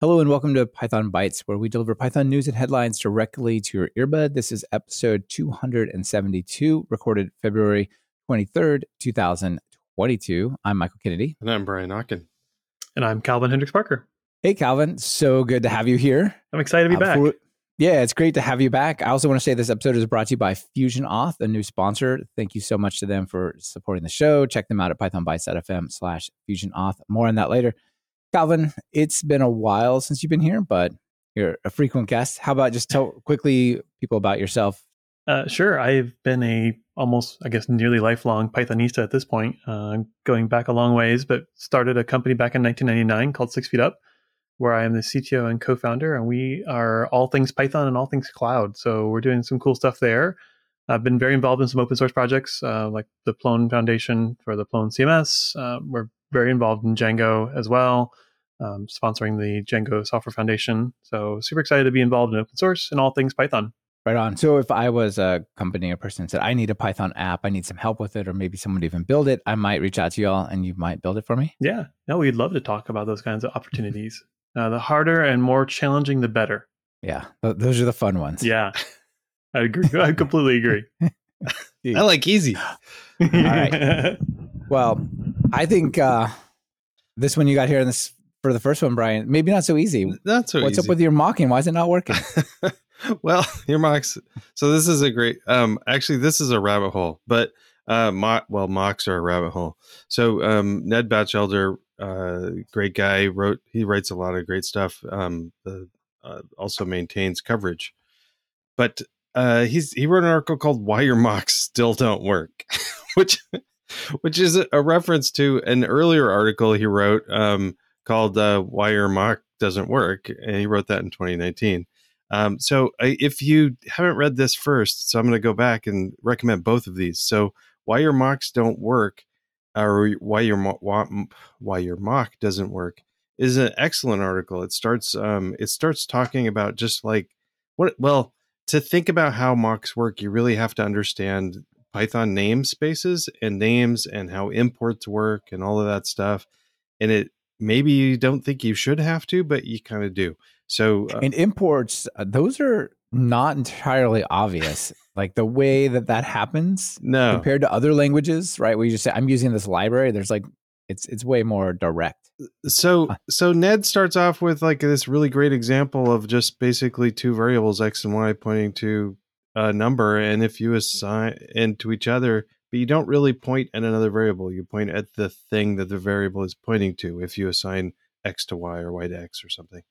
Hello and welcome to Python Bytes, where we deliver Python news and headlines directly to your earbud. This is episode 272, recorded February 23rd, 2022. I'm Michael Kennedy. And I'm Brian Okken. And I'm Calvin Hendricks Parker. Hey, Calvin. So good to have you here. I'm excited to be uh, back. For, yeah, it's great to have you back. I also want to say this episode is brought to you by Fusion Auth, a new sponsor. Thank you so much to them for supporting the show. Check them out at pythonbytes.fm slash Fusion Auth. More on that later. Calvin, it's been a while since you've been here, but you're a frequent guest. How about just tell quickly people about yourself? Uh, sure. I've been a almost, I guess, nearly lifelong Pythonista at this point, uh, going back a long ways, but started a company back in 1999 called Six Feet Up, where I am the CTO and co-founder, and we are all things Python and all things cloud. So we're doing some cool stuff there. I've been very involved in some open source projects, uh, like the Plone Foundation for the Plone CMS. Uh, we're very involved in Django as well, um, sponsoring the Django Software Foundation. So super excited to be involved in open source and all things Python. Right on. So if I was a company or person that said I need a Python app, I need some help with it, or maybe someone to even build it, I might reach out to y'all and you might build it for me. Yeah. No, we'd love to talk about those kinds of opportunities. Uh, the harder and more challenging, the better. Yeah, th- those are the fun ones. Yeah, I agree. I completely agree. I like easy. All right. Well, I think uh, this one you got here in this for the first one, Brian, maybe not so easy. Not so What's easy. up with your mocking? Why is it not working? well, your mocks. So this is a great. Um, actually, this is a rabbit hole, but uh, mock. Well, mocks are a rabbit hole. So um, Ned Batchelder, uh, great guy, wrote. He writes a lot of great stuff. Um, the, uh, also maintains coverage, but uh, he's he wrote an article called "Why Your Mocks Still Don't Work," which which is a reference to an earlier article he wrote um, called uh, "Why Your Mock Doesn't Work," and he wrote that in 2019. Um, so if you haven't read this first, so I'm going to go back and recommend both of these. So why your mocks don't work, or why your why your mock doesn't work, is an excellent article. It starts um, it starts talking about just like what well to think about how mocks work, you really have to understand Python namespaces and names and how imports work and all of that stuff. And it maybe you don't think you should have to, but you kind of do. So uh, and imports, uh, those are not entirely obvious. like the way that that happens, no, compared to other languages, right? Where you just say, "I'm using this library." There's like it's it's way more direct. So so Ned starts off with like this really great example of just basically two variables x and y pointing to a number, and if you assign into each other, but you don't really point at another variable. You point at the thing that the variable is pointing to. If you assign x to y or y to x or something,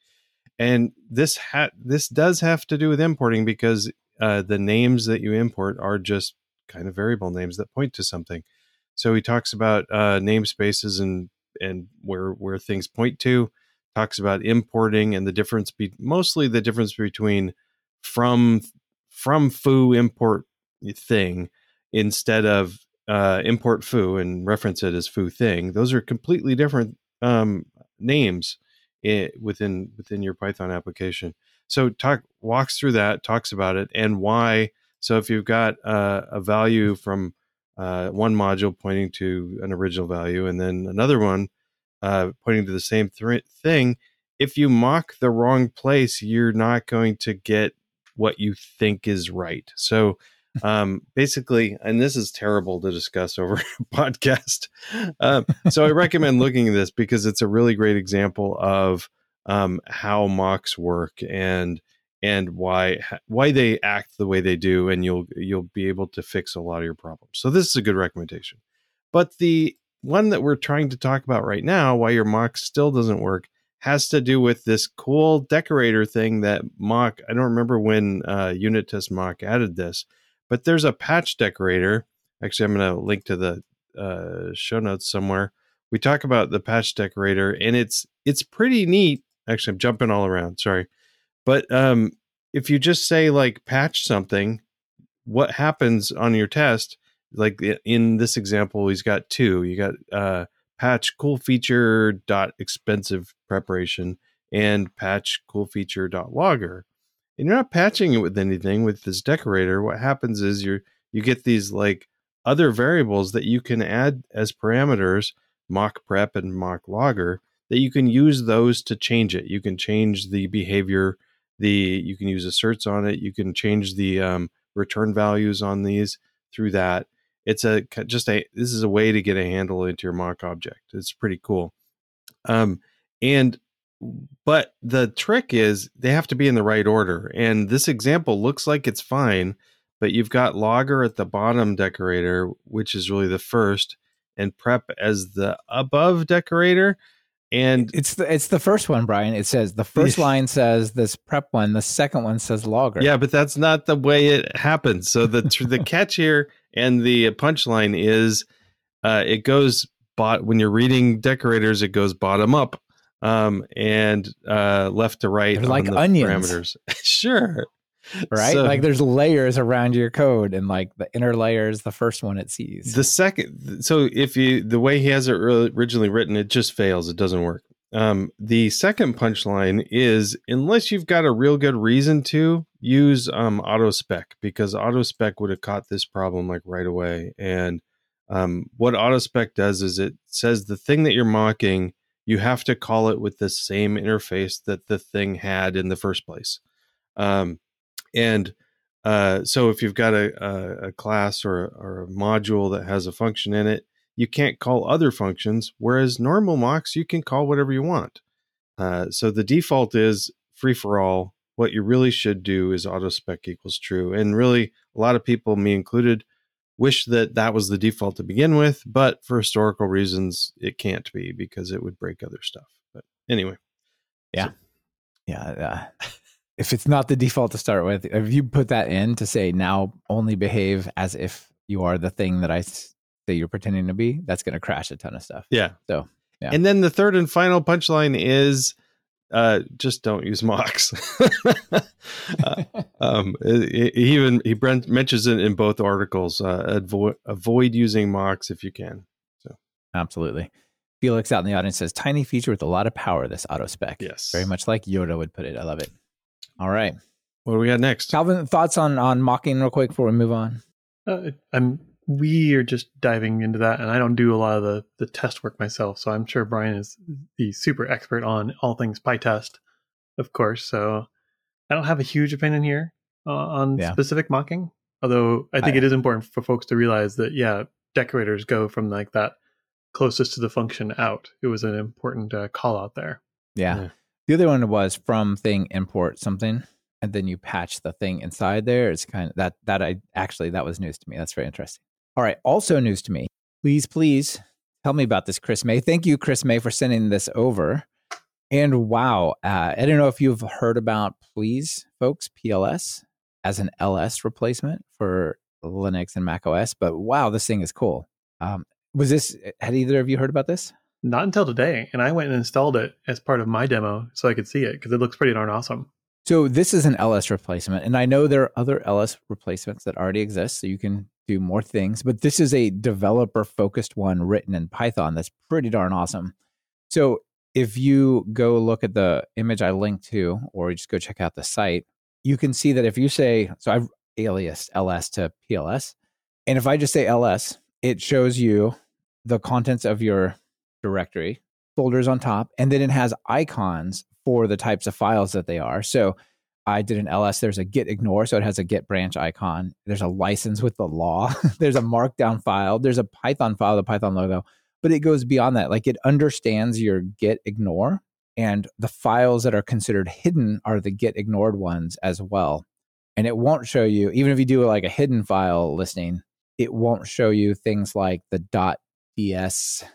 and this ha- this does have to do with importing because uh, the names that you import are just kind of variable names that point to something. So he talks about uh, namespaces and and where where things point to. Talks about importing and the difference be mostly the difference between from from foo import thing instead of uh, import foo and reference it as foo thing. Those are completely different um, names it, within within your Python application. So talk walks through that, talks about it, and why. So if you've got uh, a value from uh, one module pointing to an original value, and then another one uh, pointing to the same th- thing, if you mock the wrong place, you're not going to get what you think is right. So um, basically, and this is terrible to discuss over a podcast. Um, so I recommend looking at this because it's a really great example of um, how mocks work and and why why they act the way they do, and you'll you'll be able to fix a lot of your problems. So this is a good recommendation. But the one that we're trying to talk about right now, why your mock still doesn't work, has to do with this cool decorator thing that mock. I don't remember when uh, unit test mock added this, but there's a patch decorator. Actually, I'm going to link to the uh, show notes somewhere. We talk about the patch decorator, and it's it's pretty neat. Actually, I'm jumping all around. Sorry, but um, if you just say like patch something, what happens on your test? Like in this example, he's got two. You got uh, patch cool feature dot expensive preparation and patch cool feature dot logger and you're not patching it with anything with this decorator what happens is you you get these like other variables that you can add as parameters mock prep and mock logger that you can use those to change it. You can change the behavior. The you can use asserts on it. You can change the um, return values on these through that. It's a just a this is a way to get a handle into your mock object. It's pretty cool. Um, and but the trick is they have to be in the right order. And this example looks like it's fine, but you've got logger at the bottom decorator, which is really the first, and prep as the above decorator. And it's the it's the first one, Brian. It says the first line says this prep one, the second one says logger. Yeah, but that's not the way it happens. So the the catch here and the punchline is uh, it goes bot when you're reading decorators, it goes bottom up um, and uh, left to right. Like onions. Parameters. sure. Right? So, like there's layers around your code, and like the inner layer is the first one it sees. The second, so if you, the way he has it originally written, it just fails. It doesn't work. Um, the second punchline is unless you've got a real good reason to use um, auto spec because auto spec would have caught this problem like right away. And um, what auto spec does is it says the thing that you're mocking you have to call it with the same interface that the thing had in the first place. Um, and uh, so if you've got a, a, a class or a, or a module that has a function in it, you can't call other functions, whereas normal mocks, you can call whatever you want. Uh, so the default is free for all. What you really should do is auto spec equals true. And really, a lot of people, me included, wish that that was the default to begin with, but for historical reasons, it can't be because it would break other stuff. But anyway, yeah, so. yeah. Uh, if it's not the default to start with, if you put that in to say now only behave as if you are the thing that I say you're pretending to be, that's going to crash a ton of stuff. Yeah. So, yeah. And then the third and final punchline is uh, just don't use mocks. uh, um, he even he mentions it in both articles. Uh, avoid avoid using mocks if you can. So absolutely. Felix out in the audience says tiny feature with a lot of power. This auto spec. Yes, very much like Yoda would put it. I love it. All right, what do we got next? Calvin, thoughts on on mocking real quick before we move on. Uh, I'm we are just diving into that and i don't do a lot of the, the test work myself so i'm sure brian is the super expert on all things pytest of course so i don't have a huge opinion here uh, on yeah. specific mocking although i think I, it is important for folks to realize that yeah decorators go from like that closest to the function out. It was an important uh, call out there. Yeah. yeah. The other one was from thing import something and then you patch the thing inside there. It's kind of that that i actually that was news to me. That's very interesting all right. Also news to me. Please, please tell me about this, Chris May. Thank you, Chris May, for sending this over. And wow, uh, I don't know if you've heard about Please, folks, PLS as an LS replacement for Linux and Mac OS, but wow, this thing is cool. Um, was this, had either of you heard about this? Not until today. And I went and installed it as part of my demo so I could see it because it looks pretty darn awesome. So this is an LS replacement. And I know there are other LS replacements that already exist. So you can do more things, but this is a developer focused one written in Python that's pretty darn awesome. So if you go look at the image I linked to, or just go check out the site, you can see that if you say, so I've aliased ls to pls, and if I just say ls, it shows you the contents of your directory, folders on top, and then it has icons for the types of files that they are. So I did an ls. There's a git ignore, so it has a git branch icon. There's a license with the law. there's a markdown file. There's a Python file, the Python logo, but it goes beyond that. Like it understands your git ignore, and the files that are considered hidden are the git ignored ones as well. And it won't show you, even if you do like a hidden file listing, it won't show you things like the .ds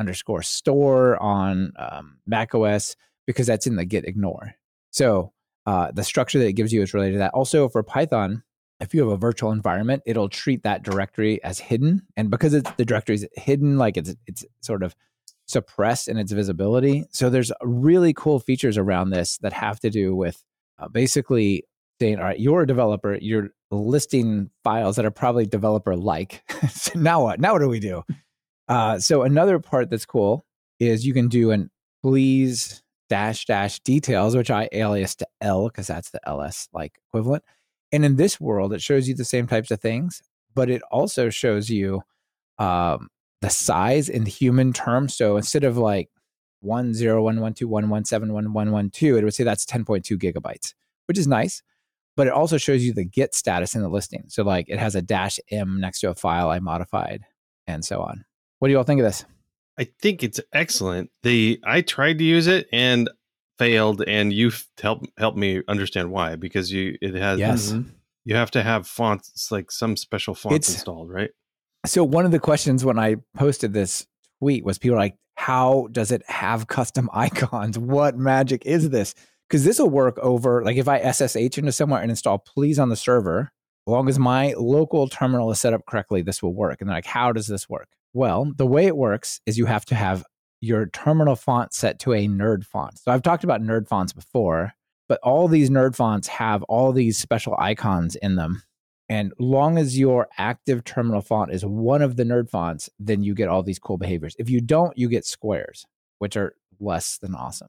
underscore store on um, Mac OS because that's in the git ignore. So uh, the structure that it gives you is related to that. Also, for Python, if you have a virtual environment, it'll treat that directory as hidden, and because it's the directory is hidden, like it's it's sort of suppressed in its visibility. So there's really cool features around this that have to do with uh, basically saying, all right, you're a developer, you're listing files that are probably developer like. so now what? Now what do we do? Uh, so another part that's cool is you can do an please dash dash details, which I alias to L because that's the LS like equivalent. And in this world, it shows you the same types of things, but it also shows you um, the size in human terms. So instead of like 10112117112, it would say that's 10.2 gigabytes, which is nice. But it also shows you the Git status in the listing. So, like, it has a dash M next to a file I modified and so on. What do you all think of this? I think it's excellent. The I tried to use it and failed, and you helped help me understand why because you it has Yes. Mhm. you have to have fonts like some special fonts It's- installed, right? So one of the questions when I posted this tweet was people like, how does it have custom icons? What magic is this? Because this will work over like if I SSH into somewhere and install please on the server, as long as my local terminal is set up correctly, this will work. And they're like, how does this work? Well, the way it works is you have to have your terminal font set to a nerd font. So I've talked about nerd fonts before, but all these nerd fonts have all these special icons in them. And long as your active terminal font is one of the nerd fonts, then you get all these cool behaviors. If you don't, you get squares, which are less than awesome.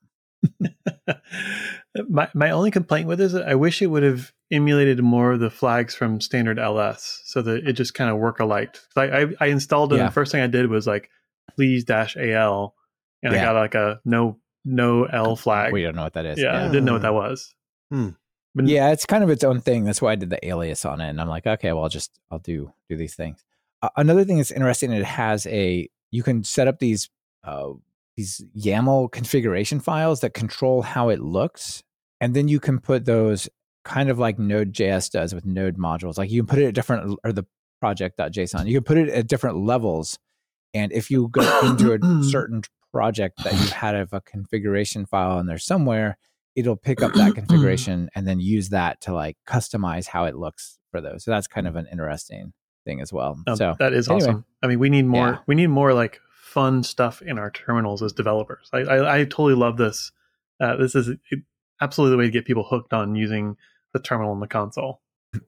my my only complaint with it is that I wish it would have emulated more of the flags from standard LS so that it just kind of work alike. I, I I installed it. Yeah. and the first thing I did was like please dash al, and I got like a no no L flag. We don't know what that is. yeah, I didn't know what that was. Hmm. But yeah it's kind of its own thing that's why i did the alias on it and i'm like okay well i'll just i'll do do these things uh, another thing that's interesting it has a you can set up these uh these yaml configuration files that control how it looks and then you can put those kind of like node.js does with node modules like you can put it at different or the project.json you can put it at different levels and if you go into a certain project that you had of a configuration file in there somewhere it'll pick up that configuration and then use that to like customize how it looks for those. So that's kind of an interesting thing as well. Um, so that is anyway. awesome. I mean, we need more. Yeah. We need more like fun stuff in our terminals as developers. I I, I totally love this. Uh, this is absolutely the way to get people hooked on using the terminal and the console.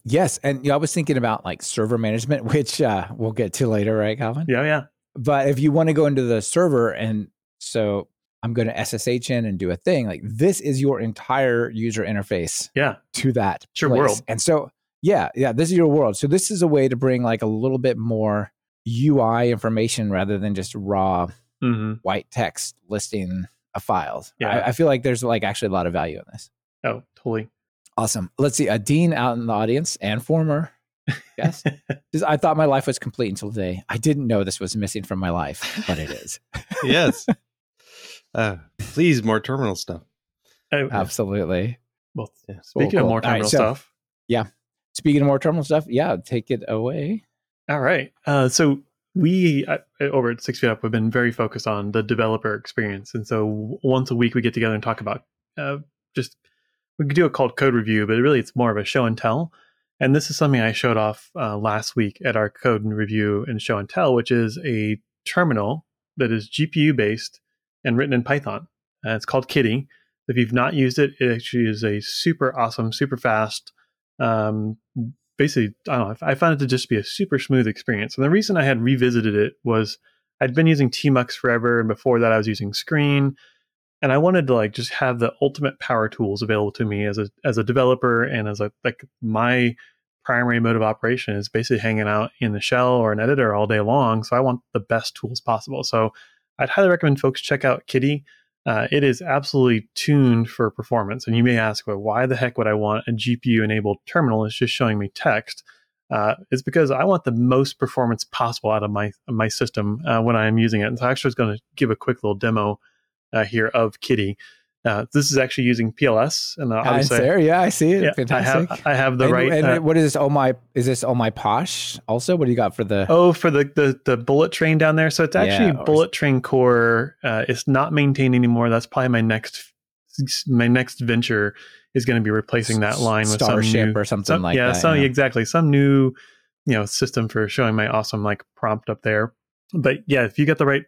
yes, and you know, I was thinking about like server management, which uh, we'll get to later, right, Calvin? Yeah, yeah. But if you want to go into the server and so I'm going to SSH in and do a thing, like this is your entire user interface Yeah. to that It's your place. world. And so, yeah, yeah, this is your world. So this is a way to bring like a little bit more UI information rather than just raw hmm white text listing of files. Yeah. I, I feel like there's like actually a lot of value in this. Oh, totally. Awesome. Let's see. A dean out in the audience and former guest. I thought my life was complete until today. I didn't know this was missing from my life, but it is. yes. Uh, please, more terminal stuff. Oh, Absolutely. well, Yeah. speaking Cool, of more All right, terminal so- stuff. Yeah. Speaking of more terminal stuff, yeah, take it away. All right. Uh, so we uh, over at Six Feet Up we've been very focused on the developer experience, and so once a week we get together and talk about uh, just we do a called code review, but really it's more of a show and tell. And this is something I showed off uh, last week at our code and review and show and tell, which is a terminal that is GPU based and written in Python. Uh, it's called Kitty. If you've not used it, it actually is a super awesome, super fast um, basically, I don't know, I found it to just be a super smooth experience. And the reason I had revisited it was I'd been using Tmux forever, and before that I was using Screen, and I wanted to like just have the ultimate power tools available to me as a as a developer and as a like my primary mode of operation is basically hanging out in the shell or an editor all day long. So I want the best tools possible. So I'd highly recommend folks check out Kitty. Uh, it is absolutely tuned for performance. And you may ask, well, why the heck would I want a GPU enabled terminal? It's just showing me text. Uh, it's because I want the most performance possible out of my my system uh, when I'm using it. And so I actually was going to give a quick little demo uh, here of Kitty. Uh, this is actually using PLS, and uh, it's obviously, there. Yeah, I see it. yeah, I Fantastic. have I have the and, right. And uh, what is this? Oh my! Is this oh my posh? Also, what do you got for the? Oh, for the, the the bullet train down there. So it's actually Yeah, bullet train core. Uh, it's not maintained anymore. That's probably my next my next venture is going to be replacing that line with some Starship new, or something some- like yeah, that. some yeah. exactly some new you know system for showing my awesome like prompt up there. But yeah, if you get the right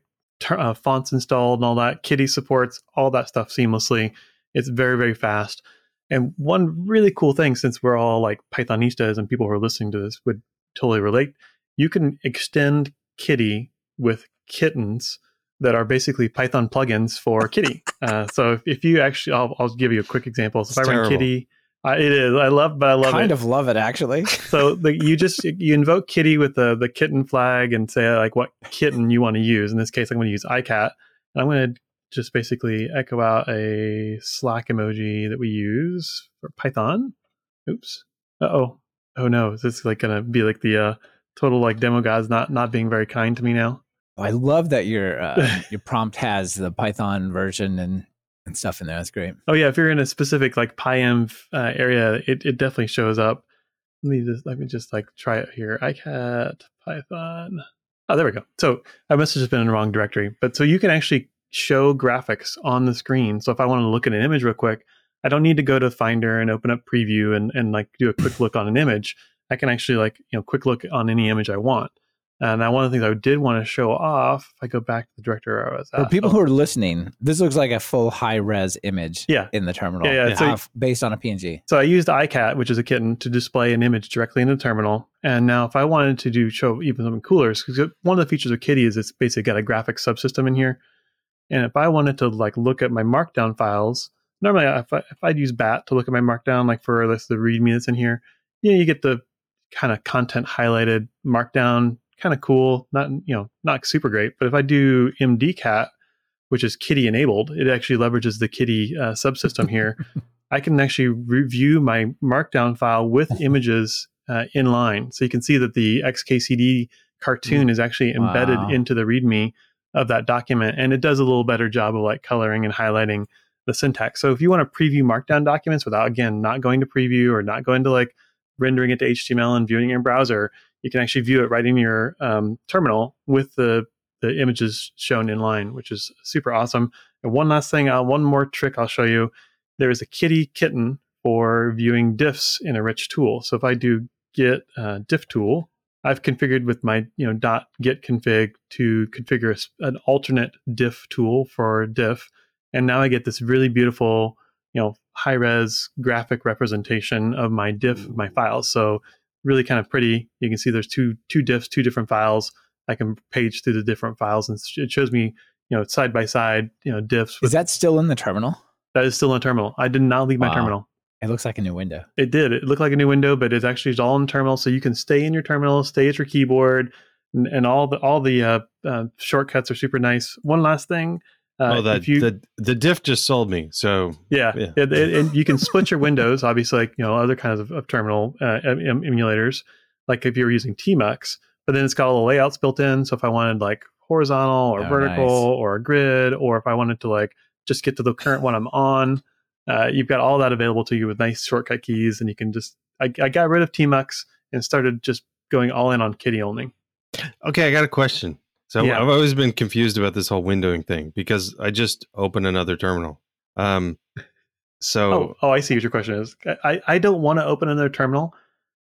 uh, fonts installed and all that, Kitty supports all that stuff seamlessly. It's very very fast. And one really cool thing, since we're all like Pythonistas and people who are listening to this would totally relate, you can extend Kitty with kittens that are basically Python plugins for Kitty. Uh, so if, if you actually, I'll, I'll give you a quick example. So It's if I run. Kitty, uh, it is. I love, but I love kind it. of love it actually. So the, you just you invoke Kitty with the the kitten flag and say like what kitten you want to use. In this case, I'm going to use iCat, and I'm going to just basically echo out a Slack emoji that we use for Python. Oops. Uh oh. Oh no. Is this like gonna be like the uh, total like demo gods not not being very kind to me now? I love that your uh, your prompt has the Python version and and stuff in there. That's great. Oh yeah, if you're in a specific like PyEnv uh, area, it, it definitely shows up. Let me just let me just like try it here. iCat Python. Oh, there we go. So I must have just been in the wrong directory. But so you can actually show graphics on the screen. So if I want to look at an image real quick, I don't need to go to Finder and open up Preview and, and like do a quick look on an image. I can actually like, you know, quick look on any image I want. And now one of the things I did want to show off, if I go back to the director I was at. For people oh. who are listening, this looks like a full high res image yeah. in the terminal. Yeah, yeah. So, uh, based on a PNG. So I used iCat, which is a kitten, to display an image directly in the terminal. And now if I wanted to do show even something cooler, because one of the features of Kitty is it's basically got a graphic subsystem in here. And if I wanted to like look at my markdown files, normally uh, if, I, if I'd use BAT to look at my markdown, like for this, the README that's in here, yeah, you get the kind of content highlighted markdown kind of cool. Not you know not super great, but if I do MDCat, which is Kitty enabled, it actually leverages the Kitty uh, subsystem here. I can actually review my Markdown file with images uh, in line, so you can see that the XKCD cartoon mm. is actually embedded wow. into the README of that document, and it does a little better job of like coloring and highlighting the syntax. So if you want to preview Markdown documents without again not going to preview or not going to like rendering it to HTML and viewing it in browser, you can actually view it right in your um, terminal with the the images shown in line, which is super awesome. And one last thing, uh, one more trick I'll show you. There is a kitty kitten for viewing diffs in a rich tool. So if I do git uh, diff tool, I've configured with my you know dot git config to configure an alternate diff tool for diff, and now I get this really beautiful you know high res graphic representation of my diff my files. So really kind of pretty. You can see there's two two diffs, two different files. I can page through the different files, and it shows me, you know, side by side, you know, diffs. Is that still in the terminal? That is still in the terminal. I did not leave wow. my terminal. It looks like a new window. It did. It looked like a new window, but it's actually all in the terminal, so you can stay in your terminal, stay at your keyboard, and, and all the all the uh, uh, shortcuts are super nice. One last thing, uh, oh, that you, the the diff just sold me. So yeah, yeah. It, it, and you can split your windows. Obviously, like you know other kinds of, of terminal uh, em- emulators, like if you were using Tmux. But then it's got all the layouts built in. So if I wanted like horizontal or oh, vertical nice. or a grid, or if I wanted to like just get to the current one I'm on, uh, you've got all that available to you with nice shortcut keys, and you can just. I, I got rid of Tmux and started just going all in on Kitty only. Okay, I got a question. So yeah. I've always been confused about this whole windowing thing because I just open another terminal. Um, so oh, oh, I see what your question is. I, I don't want to open another terminal.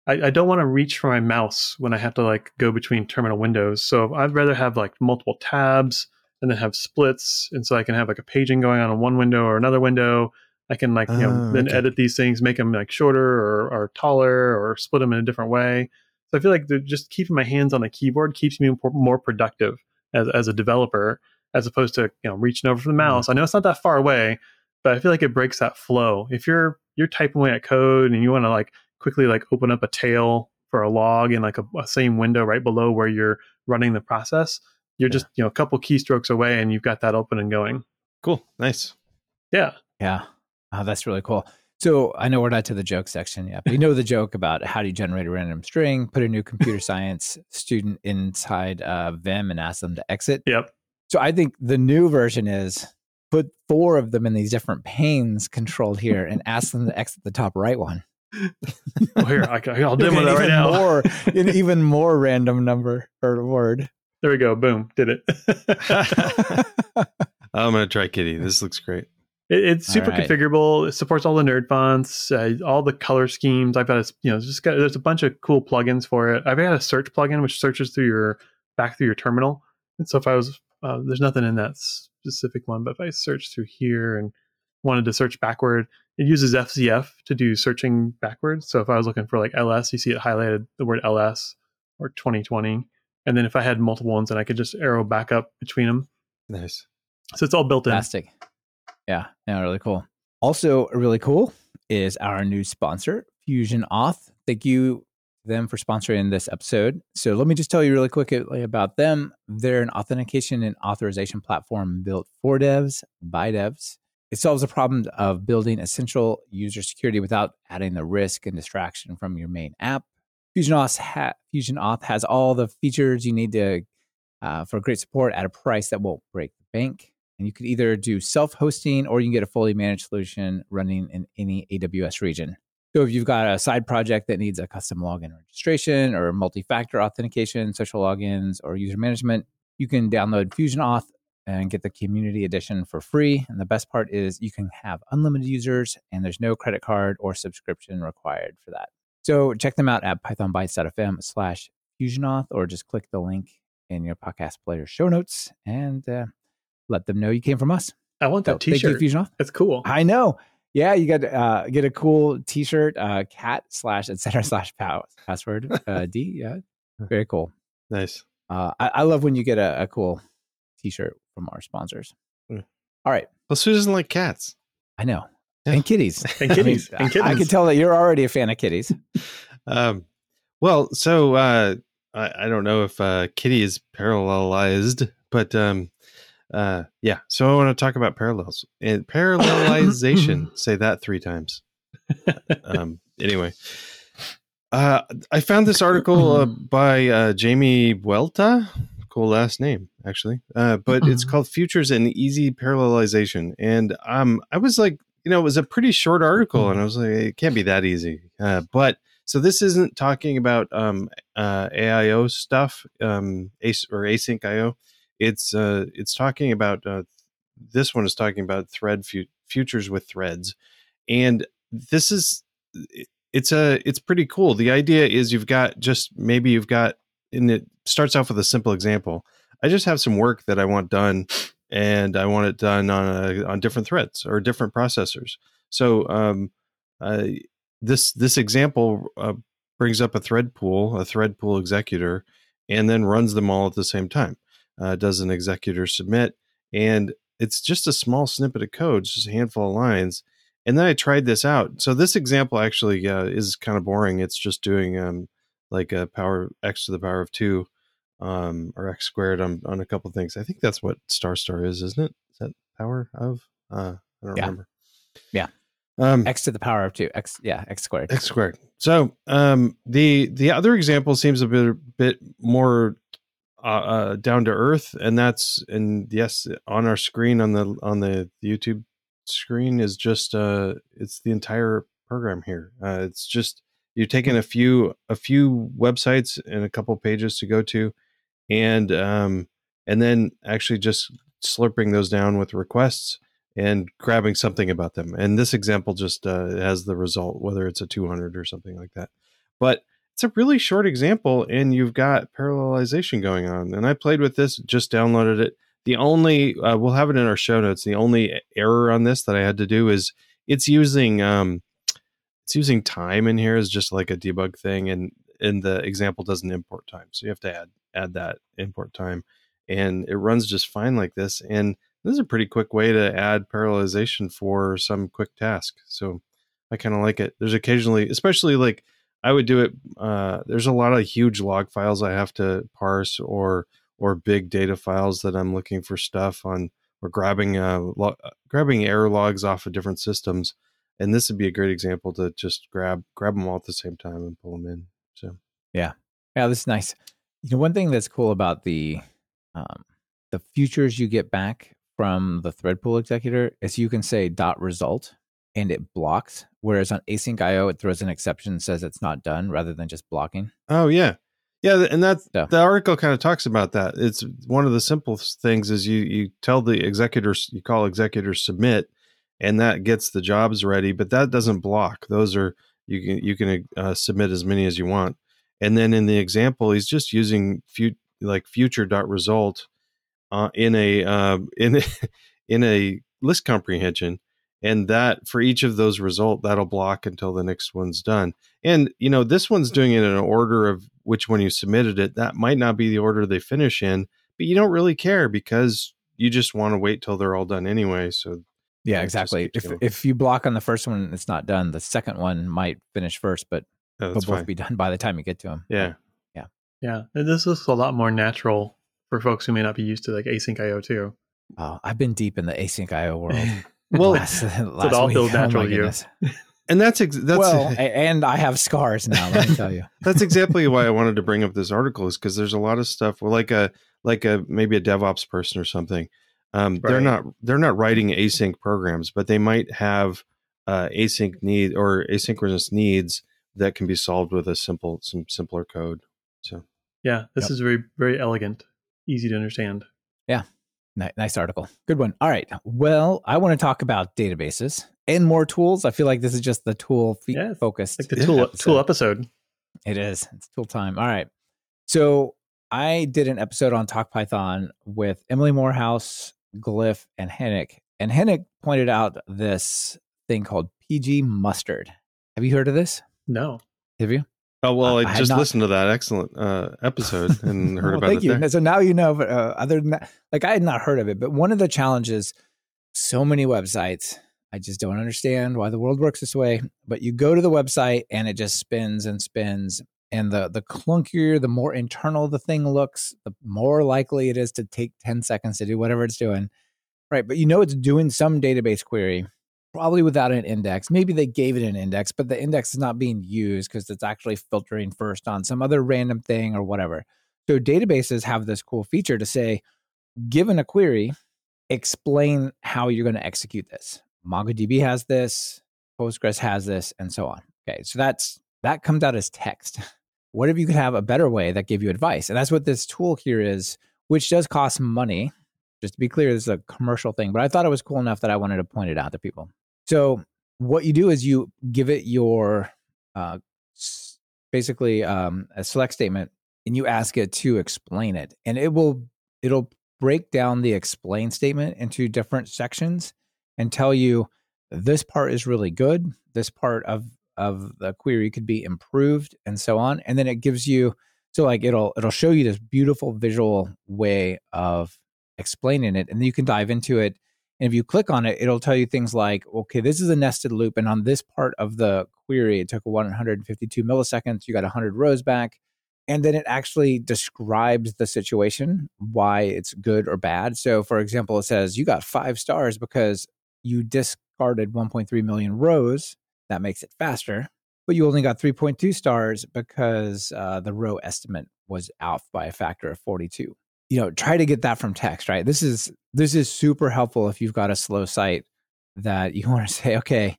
I, I don't want to reach for my mouse when I have to like go between terminal windows. So I'd rather have like multiple tabs and then have splits, and so I can have like a paging going on in one window or another window. I can like you know oh, then okay. edit these things, make them like shorter or, or taller, or split them in a different way. So I feel like just keeping my hands on the keyboard keeps me more productive as, as a developer, as opposed to you know reaching over for the mm-hmm. mouse. I know it's not that far away, but I feel like it breaks that flow. If you're you're typing away at code and you want to like quickly like open up a tail for a log in like a, a, same window right below where you're running the process, you're yeah. just you know a couple keystrokes away and you've got that open and going. Cool, nice. Yeah, yeah. Oh, that's really cool. So I know we're not to the joke section yet, but you know the joke about how do you generate a random string, put a new computer science student inside uh, Vim and ask them to exit. Yep. So I think the new version is put four of them in these different panes controlled here and ask them to exit the top right one. well, here, I, will demo that right now. More, an even more random number or word. There we go. Boom. Did it. I'm going to try Kitty. This looks great. It, it's super right. configurable. It supports all the nerd fonts, uh, all the color schemes. I've got a, you know, just got there's a bunch of cool plugins for it. I've got a search plugin which searches through your back through your terminal. And so if I was uh, there's nothing in that specific one, but if I search through here and wanted to search backward, it uses FZF to do searching backwards. So if I was looking for like LS, you see it highlighted the word LS or 2020. And then if I had multiple ones, then I could just arrow back up between them. Nice. So it's all built in. Fantastic. Yeah, yeah, really cool. Also, really cool is our new sponsor, Fusion Auth. Thank you them for sponsoring this episode. So let me just tell you really quickly about them. They're an authentication and authorization platform built for devs by devs. It solves the problem of building essential user security without adding the risk and distraction from your main app. Fusion Auth, ha- Fusion Auth has all the features you need to uh, for great support at a price that won't break the bank. And you could either do self hosting or you can get a fully managed solution running in any AWS region. So if you've got a side project that needs a custom login registration or multi factor authentication, social logins, or user management, you can download Fusion Auth and get the community edition for free. And the best part is you can have unlimited users and there's no credit card or subscription required for that. So check them out at pythonbytes.fm slash fusionauth or just click the link in your podcast player show notes and uh, let them know you came from us. I want that So, thank you, T-shirt. Fusion Auth. That's cool. I know. Yeah, you got uh, get a cool T-shirt, uh, cat slash etc slash pow- password uh, D. Yeah, very cool. Nice. Uh, I, I love when you get a, a cool T-shirt from our sponsors. Mm. All right, Well, who doesn't like cats? I know, Yeah. and kitties. And kitties. I, mean, and I, I can tell that you're already a fan of kitties. Um, well, so uh, I, I don't know if uh, Kitty is parallelized, but um, uh, yeah. So I want to talk about parallels and parallelization. Say that three times. Um, anyway, uh, I found this article uh, by uh, Jamie Welta. Cool last name, actually. Uh, but it's called "Futures and Easy Parallelization," and um, I was like, you know, it was a pretty short article, and I was like, it can't be that easy. Uh, but so this isn't talking about um, uh, AIO stuff, um, Ace or async IO. It's uh, it's talking about uh, this one is talking about thread fu- futures with threads, and this is it's a it's pretty cool. The idea is you've got just maybe you've got and it starts off with a simple example. I just have some work that I want done, and I want it done on a, on different threads or different processors. So um, uh, this this example uh, brings up a thread pool, a thread pool executor, and then runs them all at the same time. Uh, does an executor submit, and it's just a small snippet of code, just a handful of lines. And then I tried this out. So this example actually uh, is kind of boring. It's just doing um, like a power x to the power of two um, or x squared on, on a couple things. I think that's what star star is, isn't it? Is that power of? Uh, I don't Yeah. remember. Yeah. Um, X to the power of two. X, yeah, X squared. X squared. So um, the the other example seems a bit bit more uh, uh, down to earth, and that's and yes, on our screen on the on the YouTube screen is just uh, it's the entire program here. Uh, it's just you're taking a few a few websites and a couple pages to go to, and um, and then actually just slurping those down with requests and grabbing something about them. And this example just uh, has the result, whether it's a 200 or something like that. But it's a really short example, and you've got parallelization going on. And I played with this, just downloaded it. The only uh, we'll have it in our show notes. The only error on this that I had to do is it's using um, it's using time in here as just like a debug thing, and and the example doesn't import time, so you have to add add that import time, and it runs just fine like this. And this is a pretty quick way to add parallelization for some quick task. So I kind of like it. There's occasionally, especially like I would do it. Uh, there's a lot of huge log files I have to parse, or or big data files that I'm looking for stuff on, or grabbing uh, lo- grabbing error logs off of different systems. And this would be a great example to just grab grab them all at the same time and pull them in. So Yeah, yeah, this is nice. You know, one thing that's cool about the um, the futures you get back from the thread pool executor is you can say dot result and it blocks. Whereas on async IO, it throws an exception and says it's not done rather than just blocking. Oh yeah, yeah, and that Yeah. the article kind of talks about that. It's one of the simple things is you you tell the executors you call executors submit, and that gets the jobs ready, but that doesn't block. Those are you can you can uh, submit as many as you want, and then in the example, he's just using fu- like future dot result uh, in a uh, in a, in a list comprehension and that for each of those result that'll block until the next one's done and you know this one's doing it in an order of which one you submitted it that might not be the order they finish in but you don't really care because you just want to wait till they're all done anyway so Yeah, Yeah, it just exactly. If going. if you block on the first one and it's not done, the second one might finish first, but Oh, but that's both fine. be done by the time you get to them. Yeah. Yeah. Yeah, and this is a lot more natural for folks who may not be used to like async IO too. Oh, I've been deep in the async IO world. Well, last, last all week. feels Oh natural to you. and that's ex- that's well, and I have scars now. Let me tell you. that's exactly why I wanted to bring up this article is because there's a lot of stuff. Well, like a like a maybe a DevOps person or something. Um, They're not they're not writing async programs, but they might have uh, async need or asynchronous needs that can be solved with a simple some simpler code. So Yeah, this Yep. is very very elegant, easy to understand. Ni- Nice article. Good one. All right. Well, I want to talk about databases and more tools. I feel like this is just the tool fe- Yeah, focused. Like the tool episode. tool episode. It is. It's tool time. All right. So I did an episode on Talk Python with Emily Morehouse, Glyph, and Hynek. And Hynek pointed out this thing called pgMustard. Have you heard of this? No, Have you? Oh well, I- I, I just not- listened to that excellent uh, episode and heard Well, about thank it. you. there. So now you know. But uh, other than that, like I had not heard of it. But one of the challenges, so many websites, I just don't understand why the world works this way. But you go to the website and it just spins and spins. And the the clunkier, the more internal the thing looks, the more likely it is to take 10 seconds to do whatever it's doing. Right. But you know it's doing some database query, probably without an index. Maybe they gave it an index, but the index is not being used because it's actually filtering first on some other random thing or whatever. So databases have this cool feature to say, given a query, explain how you're going to execute this. MongoDB has this, Postgres has this, and so on. Okay, so that's that comes out as text. What if you could have a better way that gave you advice? And that's what this tool here is, which does cost money. Just to be clear, this is a commercial thing, but I thought it was cool enough that I wanted to point it out to people. So what you do is you give it your uh, basically um, a select statement and you ask it to explain it and it will it'll break down the explain statement into different sections and tell you this part is really good. This part of of the query could be improved and so on and then it gives you so like it'll it'll show you this beautiful visual way of explaining it and you can dive into it and if you click on it it'll tell you things like okay this is a nested loop and on this part of the query it took 152 milliseconds you got 100 rows back and then it actually describes the situation why it's good or bad. So for example it says you got five stars because you discarded 1.3 million rows. That makes it faster but you only got 3.2 stars because uh, the row estimate was off by a factor of 42 you know try to get that from text right this is this is super helpful if you've got a slow site that you want to say okay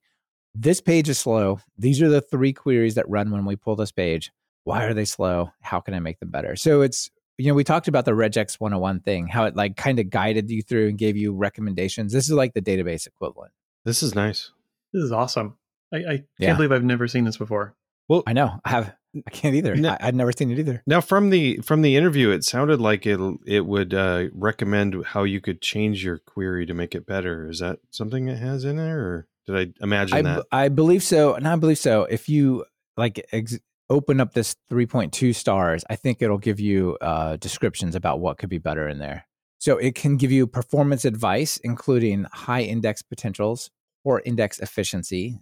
this page is slow these are the three queries that run when we pull this page why are they slow how can i make them better so it's you know we talked about the regex 101 thing how it like kind of guided you through and gave you recommendations this is like the database equivalent This is nice. this is awesome. I, I can't Yeah. believe I've never seen this before. Well, i know i have i can't either No. I, i'd never seen it either Now, from the from the interview, it sounded like it it would uh, recommend how you could change your query to make it better. Is that something it has in there, or did I imagine I, that? I believe so and i believe so if you like ex- open up this 3.2 stars i think it'll give you uh, descriptions about what could be better in there so it can give you performance advice including high index potentials or index efficiency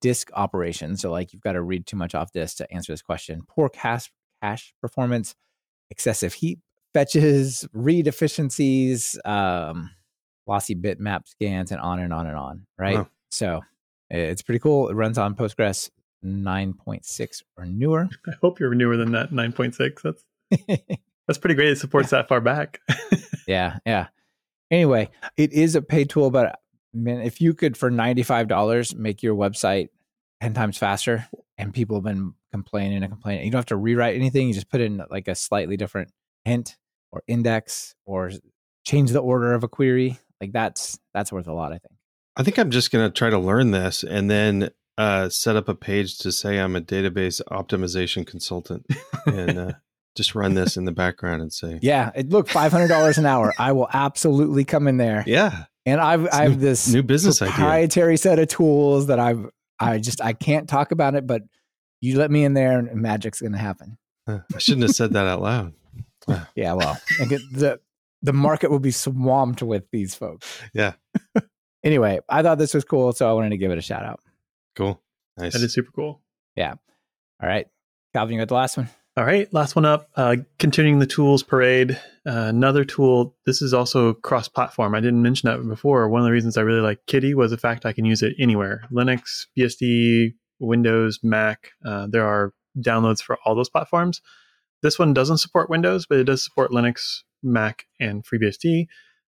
disk operation so like you've got to read too much off disk to answer this question poor cache cache performance excessive heap fetches read efficiencies um, lossy bitmap scans and on and on and on right Wow. so it's pretty cool. It runs on Postgres 9.6 or newer. I hope you're newer than that 9.6. That's that's pretty great. It supports that far back. yeah, yeah. Anyway, it is a paid tool, but man, if you could for $95 make your website 10 times faster, and people have been complaining and complaining, you don't have to rewrite anything. You just put in like a slightly different hint or index or change the order of a query. Like that's that's worth a lot, I think. I think I'm just going to try to learn this and then uh, set up a page to say I'm a database optimization consultant and uh, just run this in the background and say, Yeah, look, $500 an hour. I will absolutely come in there. yeah, And I've It's I have this new business idea. proprietary set of tools that I've I just I can't talk about it, but you let me in there and magic's gonna happen. Huh, I shouldn't have said that out loud. Yeah, well, I get the the market will be swamped with these folks. Yeah. anyway, I thought this was cool, so I wanted to give it a shout out. Cool. Nice. that is super cool. Yeah. All right. Calvin, you got the last one. All right, last one up. Uh, continuing the tools parade. Uh, another tool. This is also cross-platform. I didn't mention that before. One of the reasons I really like Kitty was the fact I can use it anywhere: Linux, BSD, Windows, Mac. Uh, there are downloads for all those platforms. This one doesn't support Windows, but it does support Linux, Mac, and FreeBSD.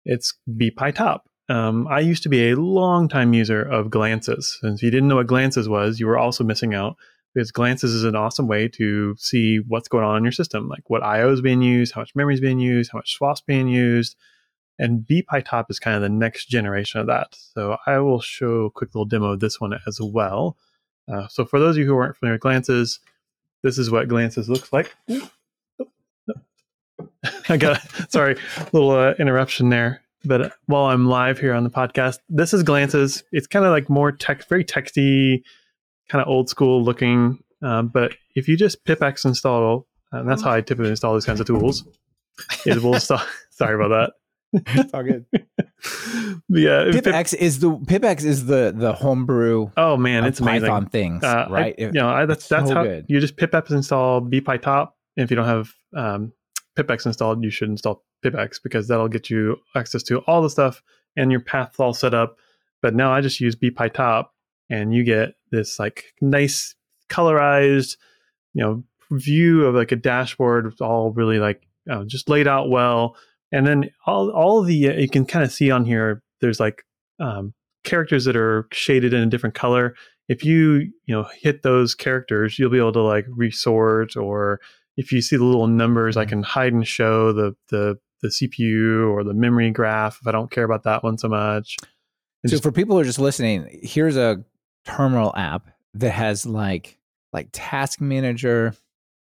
It's BPyTop. Um, I used to be a long time user of Glances. And if you didn't know what Glances was, you were also missing out because Glances is an awesome way to see what's going on in your system, like what IO is being used, how much memory is being used, how much swap's being used. And BPyTop is kind of the next generation of that. So I will show a quick little demo of this one as well. Uh, so for those of you who aren't familiar with Glances, this is what Glances looks like. I got sorry, little uh, interruption there. But while I'm live here on the podcast, this is Glances. It's kind of like more text, very texty, kind of old school looking. Um, but if you just pipx install, and that's how I typically install these kinds of tools, it will install. sorry about that. It's all good. yeah, pipx is the pipx is the the homebrew. Oh man, it's Python amazing. things, Uh, right? I, you know, I, that's that's so how good. you just pipx install bpytop. And if you don't have um, pipx installed, you should install pipx because that'll get you access to all the stuff and your path's all set up. But now I just use bpytop, and you get this like nice colorized, you know, view of like a dashboard. It's all really like uh, just laid out well. And then all all the uh, you can kind of see on here. There's like um, characters that are shaded in a different color if you you know hit those characters you'll be able to like resort or if you see the little numbers i can hide and show the the the cpu or the memory graph if i don't care about that one so much And So just- for people who are just listening, here's a terminal app that has like like task manager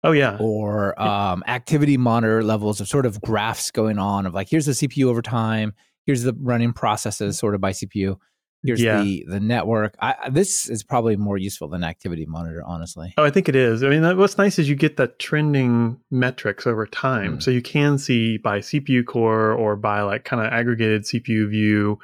oh yeah or um, activity monitor levels of sort of graphs going on of like here's the CPU over time, here's the running processes sort of by CPU, here's Yeah. the the network. I, this is probably more useful than activity monitor, honestly. Oh, I think it is. I mean, what's nice is you get that trending metrics over time. Mm. So you can see by CPU core or by like kind of aggregated CPU view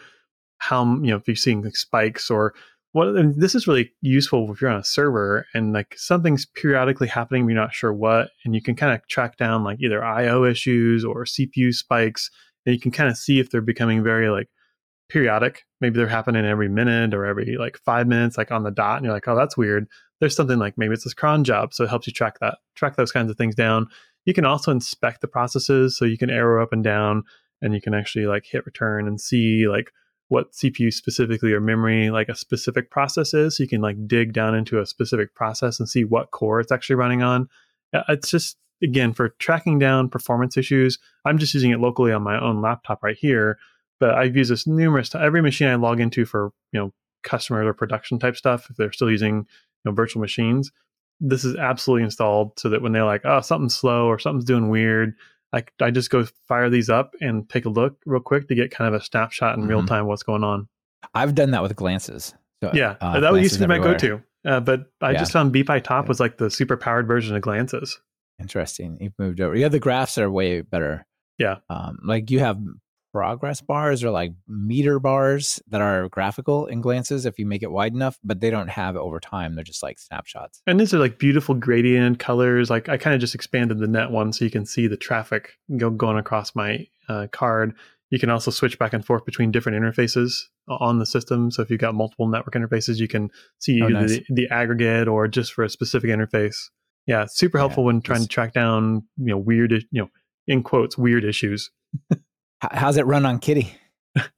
how, you know, if you're seeing like spikes or what. And this is really useful if you're on a server and like something's periodically happening, but you're not sure what. And you can kind of track down like either IO issues or CPU spikes. And you can kind of see if they're becoming very like periodic. Maybe they're happening every minute or every like five minutes, like on the dot. And you're like, oh, that's weird there's something like maybe it's this cron job so it helps you track that track those kinds of things down you can also inspect the processes so you can arrow up and down and you can actually like hit return and see like what cpu specifically or memory like a specific process is so you can like dig down into a specific process and see what core it's actually running on Uh, it's just again for tracking down performance issues i'm just using it locally on my own laptop right here but i've used this numerous times every machine i log into for you know customers or production type stuff if they're still using you know, virtual machines. This is absolutely installed so that when they're like, oh, something's slow or something's doing weird, I, I just go fire these up and take a look real quick to get kind of a snapshot in real Mhm. time what's going on. I've done that with glances. So, Yeah, uh, that used to be my go-to. Uh, but I Yeah. just found BPyTop Yeah. was like the super powered version of Glances. Interesting. You've moved over. Yeah, the graphs are way better. Yeah. Um, like you have progress bars or like meter bars that are graphical in glances if you make it wide enough, but they don't have it over time. They're just like snapshots. And these are like beautiful gradient colors. Like I kind of just expanded the net one so you can see the traffic go, going across my uh, card. You can also switch back and forth between different interfaces on the system. So if you've got multiple network interfaces, you can see Oh, nice. the, the aggregate or just for a specific interface. Yeah, super Yeah, helpful when trying to track down, you know, weird, you know, in quotes, weird issues. How's it run on Kitty?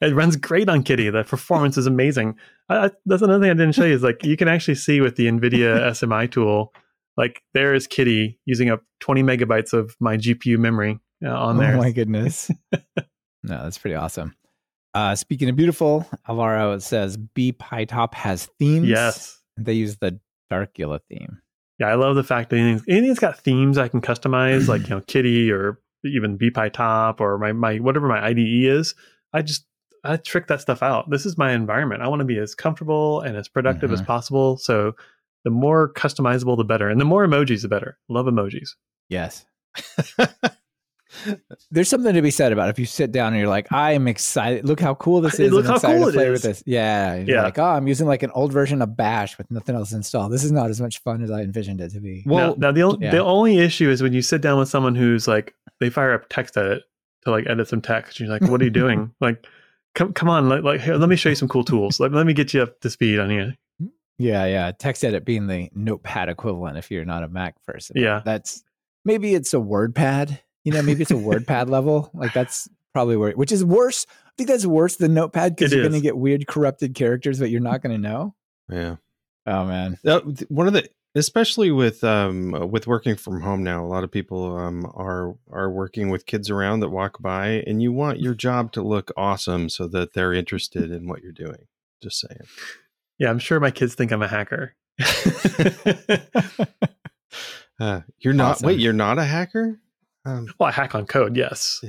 It runs great on Kitty. The performance is amazing. I, I, that's another thing I didn't show you is like you can actually see with the NVIDIA SMI tool, like there is Kitty using up 20 megabytes of my GPU memory uh, on there. Oh my goodness. no, that's pretty awesome. Uh, speaking of beautiful, Alvaro says BPyTop has themes. yes. They use the Darkula theme. Yeah, I love the fact that anything's, anything's got themes I can customize, like you know, Kitty or even BPyTop or my, my whatever my IDE is. I just I trick that stuff out. This is my environment. I want to be as comfortable and as productive as Mhm. possible. So the more customizable, the better, and the more emojis, the better. Love emojis. Yes. There's something to be said about if you sit down and you're like, I am excited. Look how cool this is. Look I'm how excited cool to play is. with this. Yeah. You're Yeah. Like, oh, I'm using like an old version of Bash with nothing else installed. This is not as much fun as I envisioned it to be. Well, now, now the, o- yeah. the only issue is when you sit down with someone who's like they fire up text edit to like edit some text. You're like, what are you doing? like, come come on, like, like here, let me show you some cool tools. Let, let me get you up to speed on here. Yeah, yeah. Text edit being the notepad equivalent if you're not a Mac person. Yeah. That's maybe it's a WordPad. You know, maybe it's a WordPad level. Like that's probably where, which is worse. I think that's worse than Notepad because you're going to get weird corrupted characters that you're not going to know. yeah. Oh man. One of the especially with um uh, with working from home now a lot of people um are are working with kids around that walk by and you want your job to look awesome so that they're interested in what you're doing just saying Yeah, I'm sure my kids think I'm a hacker. uh, you're not Awesome. wait you're not a hacker um, well, I hack on code, yes.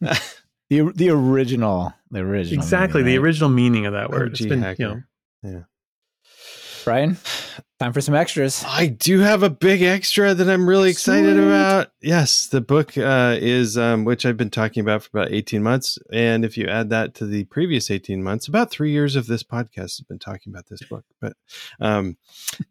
The the original, the original. Exactly, meaning, the right? original meaning of that word. OG It's been, hacker. you know, Brian, time for some extras. I do have a big extra that I'm really excited Sweet. about. Yes, the book uh, is um, which I've been talking about for about 18 months, and if you add that to the previous 18 months, about three years of this podcast has been talking about this book. But um,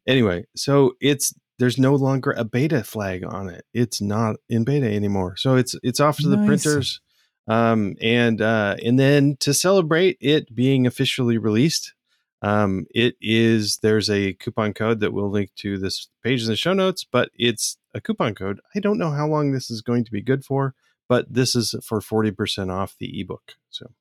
anyway, so it's there's no longer a beta flag on it. It's not in beta anymore, so it's it's off to the printers. Um, and uh, and then to celebrate it being officially released, um, it is there's a coupon code that we'll link to this page in the show notes, but it's a coupon code. I don't know how long this is going to be good for, but this is for 40% off the ebook. So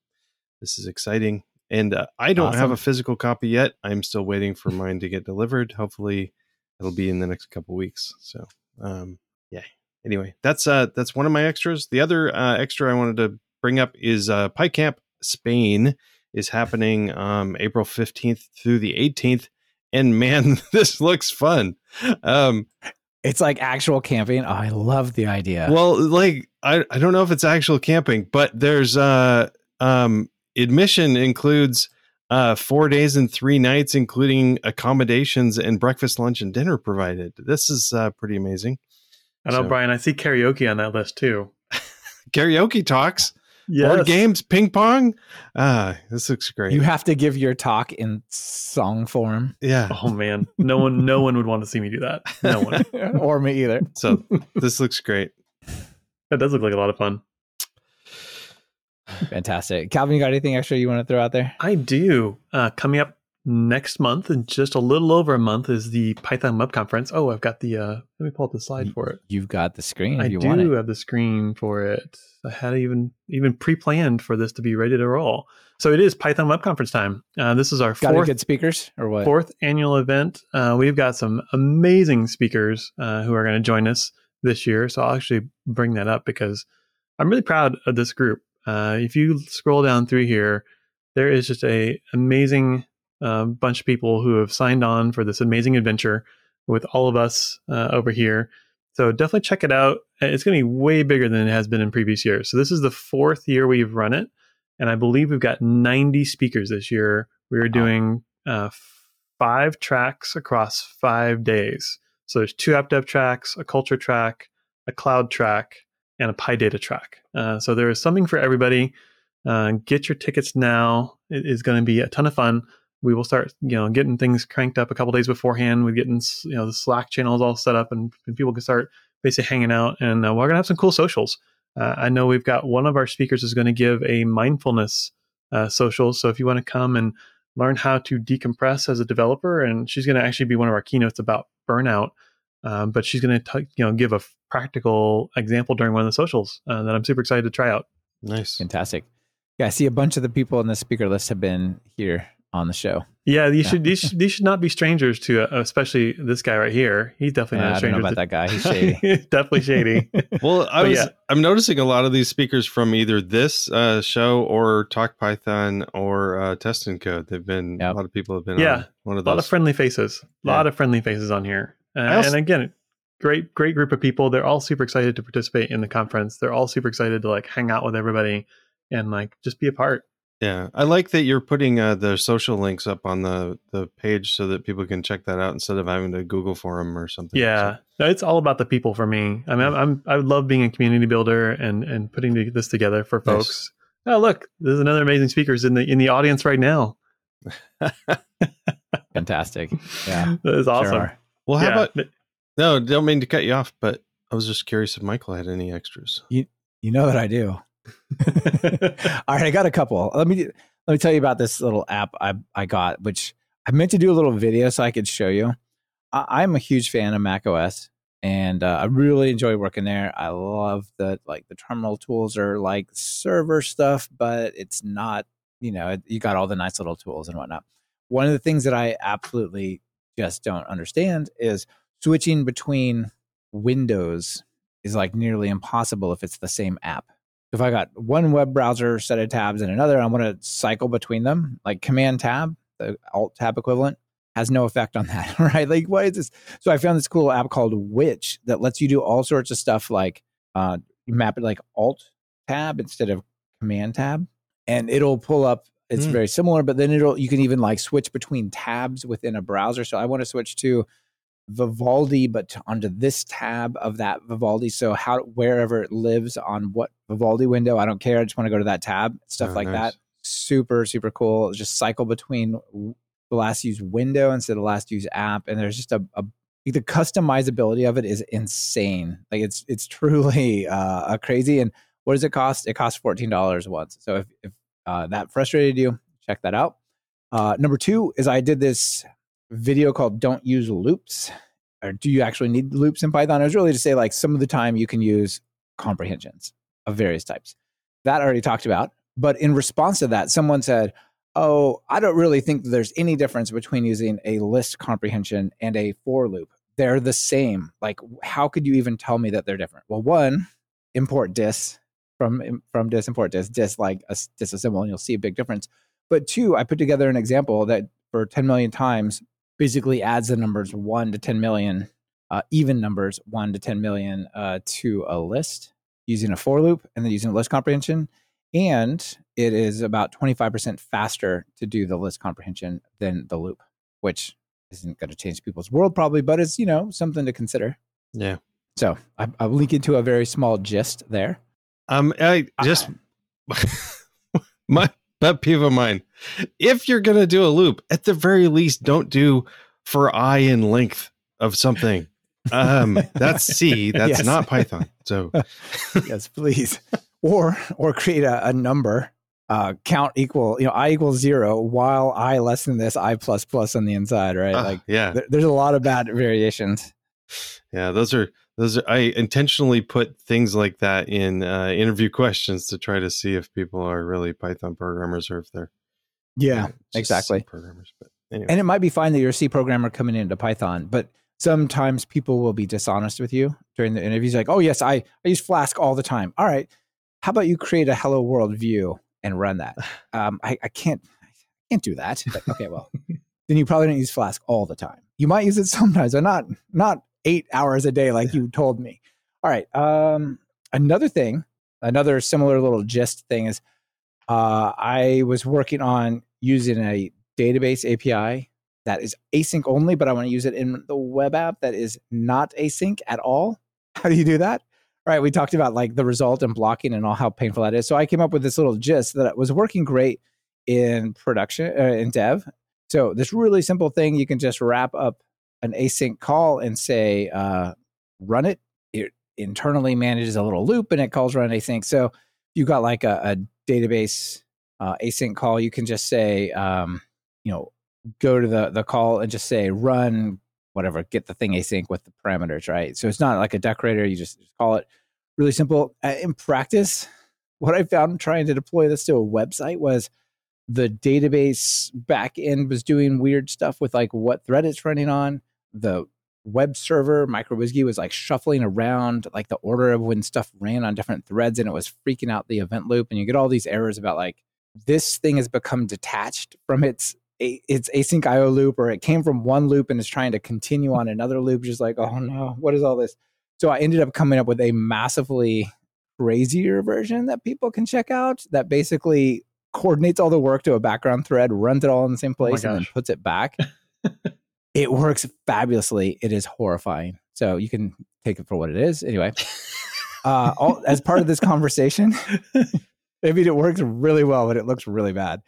this is exciting. And uh, I don't have a physical copy yet. I'm still waiting for mine to get delivered. Hopefully it'll be in the next couple weeks. So um, yeah. Anyway, that's uh that's one of my extras. The other uh, extra I wanted to bring up is uh PyCamp Spain is happening um April 15th through the 18th and man this looks fun. Um It's like actual camping. Oh, I love the idea. well like I I don't know if it's actual camping, but there's uh um admission includes uh 4 days and 3 nights including accommodations and breakfast, lunch and dinner provided. This is uh pretty amazing. I know, So- Brian. I see karaoke on that list too. Karaoke talks, Yes. board games, ping pong. Ah, this looks great. you have to give your talk in song form, yeah. Oh man, no one, no one would want to see me do that. No one. or me either. So this looks great. That does look like a lot of fun. Fantastic. Calvin, you got anything extra you want to throw out there? I do. Uh, coming up next month, in just a little over a month, is the Python Web Conference. Oh, I've got the. Uh, let me pull up the slide for it. You've got the screen I you do want it. have the screen for it. I had even even pre-planned for this to be ready to roll. So it is Python Web Conference time. Uh, this is our Got fourth good speakers or what? fourth annual event. Uh, we've got some amazing speakers uh, who are going to join us this year. So I'll actually bring that up because I'm really proud of this group. Uh, if you scroll down through here, there is just a amazing uh, bunch of people who have signed on for this amazing adventure with all of us uh, over here. So definitely check it out. It's going to be way bigger than it has been in previous years. So this is the fourth year we've run it, and I believe we've got 90 speakers this year. We are doing uh, five tracks across five days. So there's two app dev tracks, a culture track, a cloud track, and a PyData track. Uh, so there is something for everybody. Uh, get your tickets now. It is going to be a ton of fun. We will start, you know, getting things cranked up a couple days beforehand. We're getting, you know, the Slack channels all set up, and, and people can start basically hanging out. And uh, we're going to have some cool socials. Uh, I know we've got one of our speakers is going to give a mindfulness uh, social. So if you want to come and learn how to decompress as a developer, and she's going to actually be one of our keynotes about burnout. Um, but she's going to you know give a practical example during one of the socials uh, that I'm super excited to try out. Nice. Fantastic. Yeah, I see a bunch of the people on the speaker list have been here on the show. Yeah, these Yeah. should these, should- these should not be strangers to, uh, especially this guy right here. He's definitely Yeah, not a I don't stranger. know about to- that guy. He's shady. definitely shady. Well, I But was yeah. I'm noticing a lot of these speakers from either this uh, show or Talk Python or uh, Test and Code. They've been Yep. a lot of people have been Yeah, on one of a lot of friendly faces. A lot of friendly faces on here. Uh, also- and again, great great group of people. They're all super excited to participate in the conference. They're all super excited to like hang out with everybody and like just be a part. Yeah, I like that you're putting uh, the social links up on the the page so that people can check that out instead of having to Google for them or something. Yeah, no, it's all about the people for me. I mean, I'm, I'm I love being a community builder and and putting this together for folks. Nice. Oh, look, there's another amazing speakers in the in the audience right now. Fantastic. Yeah, that is awesome. Sure well, how yeah. about no? Don't mean to cut you off, but I was just curious if Michael had any extras. You you know that I do. All right, I got a couple. Let me let me tell you about this little app I I got, which I meant to do a little video so I could show you. I, am a huge fan of Mac OS, and uh, I really enjoy working there. I love that like the terminal tools are like server stuff, but it's not. You know, you got all the nice little tools and whatnot. One of the things that I absolutely just don't understand is switching between windows is like nearly impossible if it's the same app. If I got one web browser set of tabs and another, I want to cycle between them, like Command Tab, the Alt Tab equivalent, has no effect on that, right? Like, why is this? So I found this cool app called Witch that lets you do all sorts of stuff like uh, map it like Alt Tab instead of Command Tab, and it'll pull up it's mm. very similar, but then it'll you can even like switch between tabs within a browser. So I want to switch to Vivaldi, but onto this tab of that Vivaldi. So how wherever it lives on what Vivaldi window, I don't care. I just want to go to that tab, stuff oh, like nice. that. Super, super cool. Just cycle between the last used window instead of the last used app. And there's just a, a the customizability of it is insane. Like it's it's truly uh, crazy. And what does it cost? It costs fourteen dollars once. So if, if uh, that frustrated you, check that out. Uh, number two is I did this video called Don't Use Loops. Or do you actually need loops in Python? It was really to say, like, some of the time you can use comprehensions of various types. That I already talked about. But in response to that, someone said, Oh, I don't really think there's any difference between using a list comprehension and a for loop. They're the same. Like, how could you even tell me that they're different? Well, one, import dis from from dis import dis dis like a disassemble and you'll see a big difference. But two i put together an example that for 10 million times basically adds the numbers 1 to 10 million uh, even numbers 1 to 10 million uh, to a list using a for loop and then using a list comprehension. And it is about 25% faster to do the list comprehension than the loop which isn't going to change people's world probably but it's you know something to consider. Yeah. So I, i'll link into a very small gist there um, I just my pet peeve of mine. If you're gonna do a loop, at the very least, don't do for i in length of something. Um, that's C. That's yes. not Python. So, yes, please. Or or create a, a number uh, count equal, you know, i equals zero while i less than this, i plus plus on the inside, right? Uh, like, yeah, th- there's a lot of bad variations. Yeah, those are those are, I intentionally put things like that in uh, interview questions to try to see if people are really Python programmers or if they're yeah, exactly programmers. But anyway. and it might be fine that you're a C programmer coming into Python, but sometimes people will be dishonest with you during the interviews. Like, oh yes, I I use Flask all the time. All right, how about you create a Hello World view and run that? Um, I, I can't I can't do that. But, okay, well. then you probably don't use Flask all the time. You might use it sometimes, but not not eight hours a day, like you told me. All right. Um, another thing, another similar little gist thing is uh, I was working on using a database API that is async only, but I want to use it in the web app that is not async at all. How do you do that? All right, we talked about like the result and blocking and all how painful that is. So I came up with this little gist that was working great in production uh, in dev. So this really simple thing you can just wrap up an async call and say uh, run it, it internally manages a little loop and it calls run async. So you've got like a, a database uh, async call, you can just say, um, you know, go to the the call and just say run whatever, get the thing async with the parameters, right? So it's not like a decorator. You just, just call it really simple. Uh, in practice, what I found trying to deploy this to a website was the database backend was doing weird stuff with like what thread it's running on the web server uWSGI was like shuffling around like the order of when stuff ran on different threads and it was freaking out the event loop and you get all these errors about like this thing has become detached from its its async IO loop or it came from one loop and is trying to continue on another loop just like oh no what is all this so I ended up coming up with a massively crazier version that people can check out that basically coordinates all the work to a background thread, runs it all in the same oh place, and then puts it back. it works fabulously. It is horrifying. So you can take it for what it is. Anyway, uh, all, as part of this conversation, I mean, it works really well, but it looks really bad.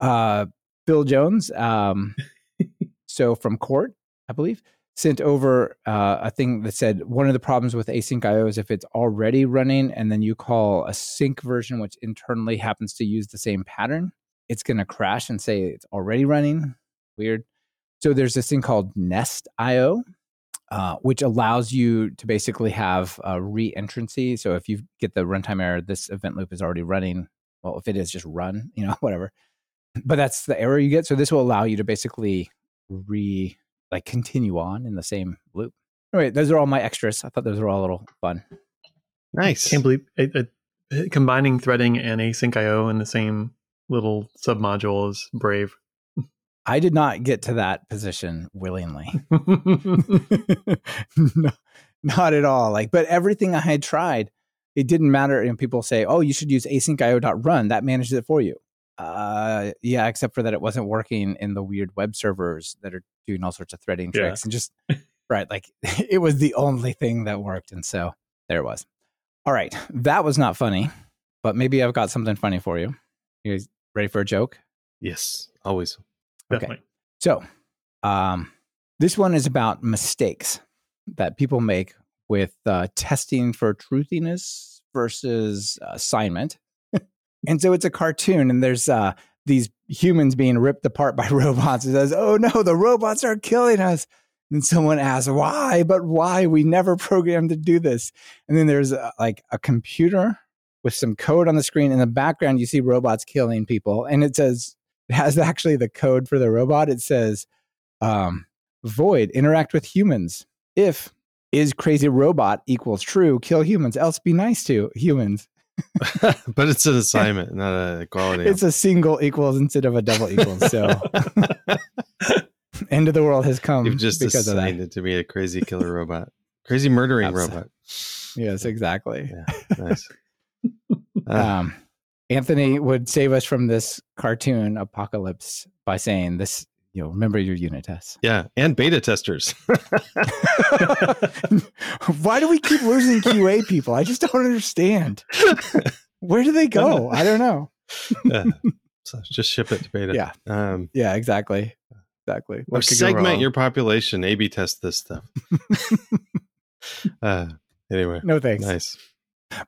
Uh, Phil Jones, um, so from Quart, I believe, sent over uh, a thing that said one of the problems with async IO is if it's already running and then you call a sync version, which internally happens to use the same pattern, it's going to crash and say it's already running. Weird. So there's this thing called Nest IO, uh, which allows you to basically have a re-entrancy. So if you get the runtime error, this event loop is already running. Well, if it is, just run, you know, whatever. But that's the error you get. So this will allow you to basically re like continue on in the same loop. Anyway, those are all my extras. I thought those were all a little fun. Nice. Can't believe it, it, combining threading and async IO in the same little submodule is brave. I did not get to that position willingly. no, not at all. Like, but everything I had tried, it didn't matter. And people say, "Oh, you should use asyncio.run. That manages it for you." Uh, yeah, except for that it wasn't working in the weird web servers that are doing all sorts of threading Yeah. tricks and just right. Like, it was the only thing that worked, and so there it was. All right, that was not funny, but maybe I've got something funny for you. You guys ready for a joke? Yes, always. Okay. So, um, this one is about mistakes that people make with uh, testing for truthiness versus assignment. and so it's a cartoon, and there's uh, these humans being ripped apart by robots. It says, "Oh no, the robots are killing us." And someone asks, "Why? But why? We never programmed to do this." And then there's uh, like a computer with some code on the screen. In the background, you see robots killing people, and it says it has actually the code for the robot. It says, um, "Void interact with humans. If is crazy robot equals true, kill humans. Else be nice to humans." but it's an assignment, not a quality. It's a single equals instead of a double equals. So end of the world has come You've just because of that. assigned it to be a crazy killer robot, crazy murdering robot. Yes, exactly. Nice. Uh, um, Anthony would save us from this cartoon apocalypse by saying this. You know, remember your unit tests. yeah, and beta testers. Why do we keep losing QA people? I just don't understand. Where do they go? I don't know. Yeah. So just ship it to beta. Yeah. Um, Yeah, exactly. Exactly. or What go segment your population. A/B test this stuff. uh, anyway, No thanks. nice.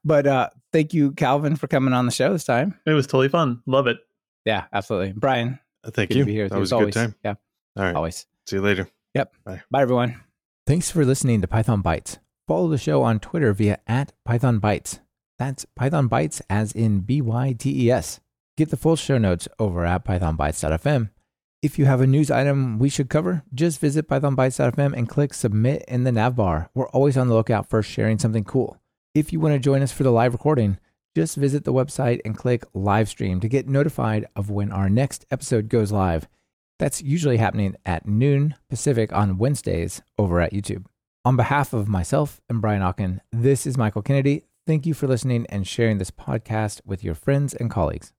But uh thank you, Calvin, for coming on the show this time. It was totally fun. Love it. Yeah, absolutely. Brian, Uh, Thank good you. to be here that was as a good time. Yeah, All right. always. See you later. Yep. Bye. Bye, everyone. Thanks for listening to Python Bytes. Follow the show on Twitter via at Python Bytes. That's Python Bytes as in B Y T E S. Get the full show notes over at pythonbytes.fm. If you have a news item we should cover, just visit pythonbytes.fm and click submit in the nav bar. We're always on the lookout for sharing something cool. If you want to join us for the live recording, just visit the website and click live stream to get notified of when our next episode goes live. That's usually happening at noon Pacific on Wednesdays over at YouTube. On behalf of myself and Brian Okken, this is Michael Kennedy. Thank you for listening and sharing this podcast with your friends and colleagues.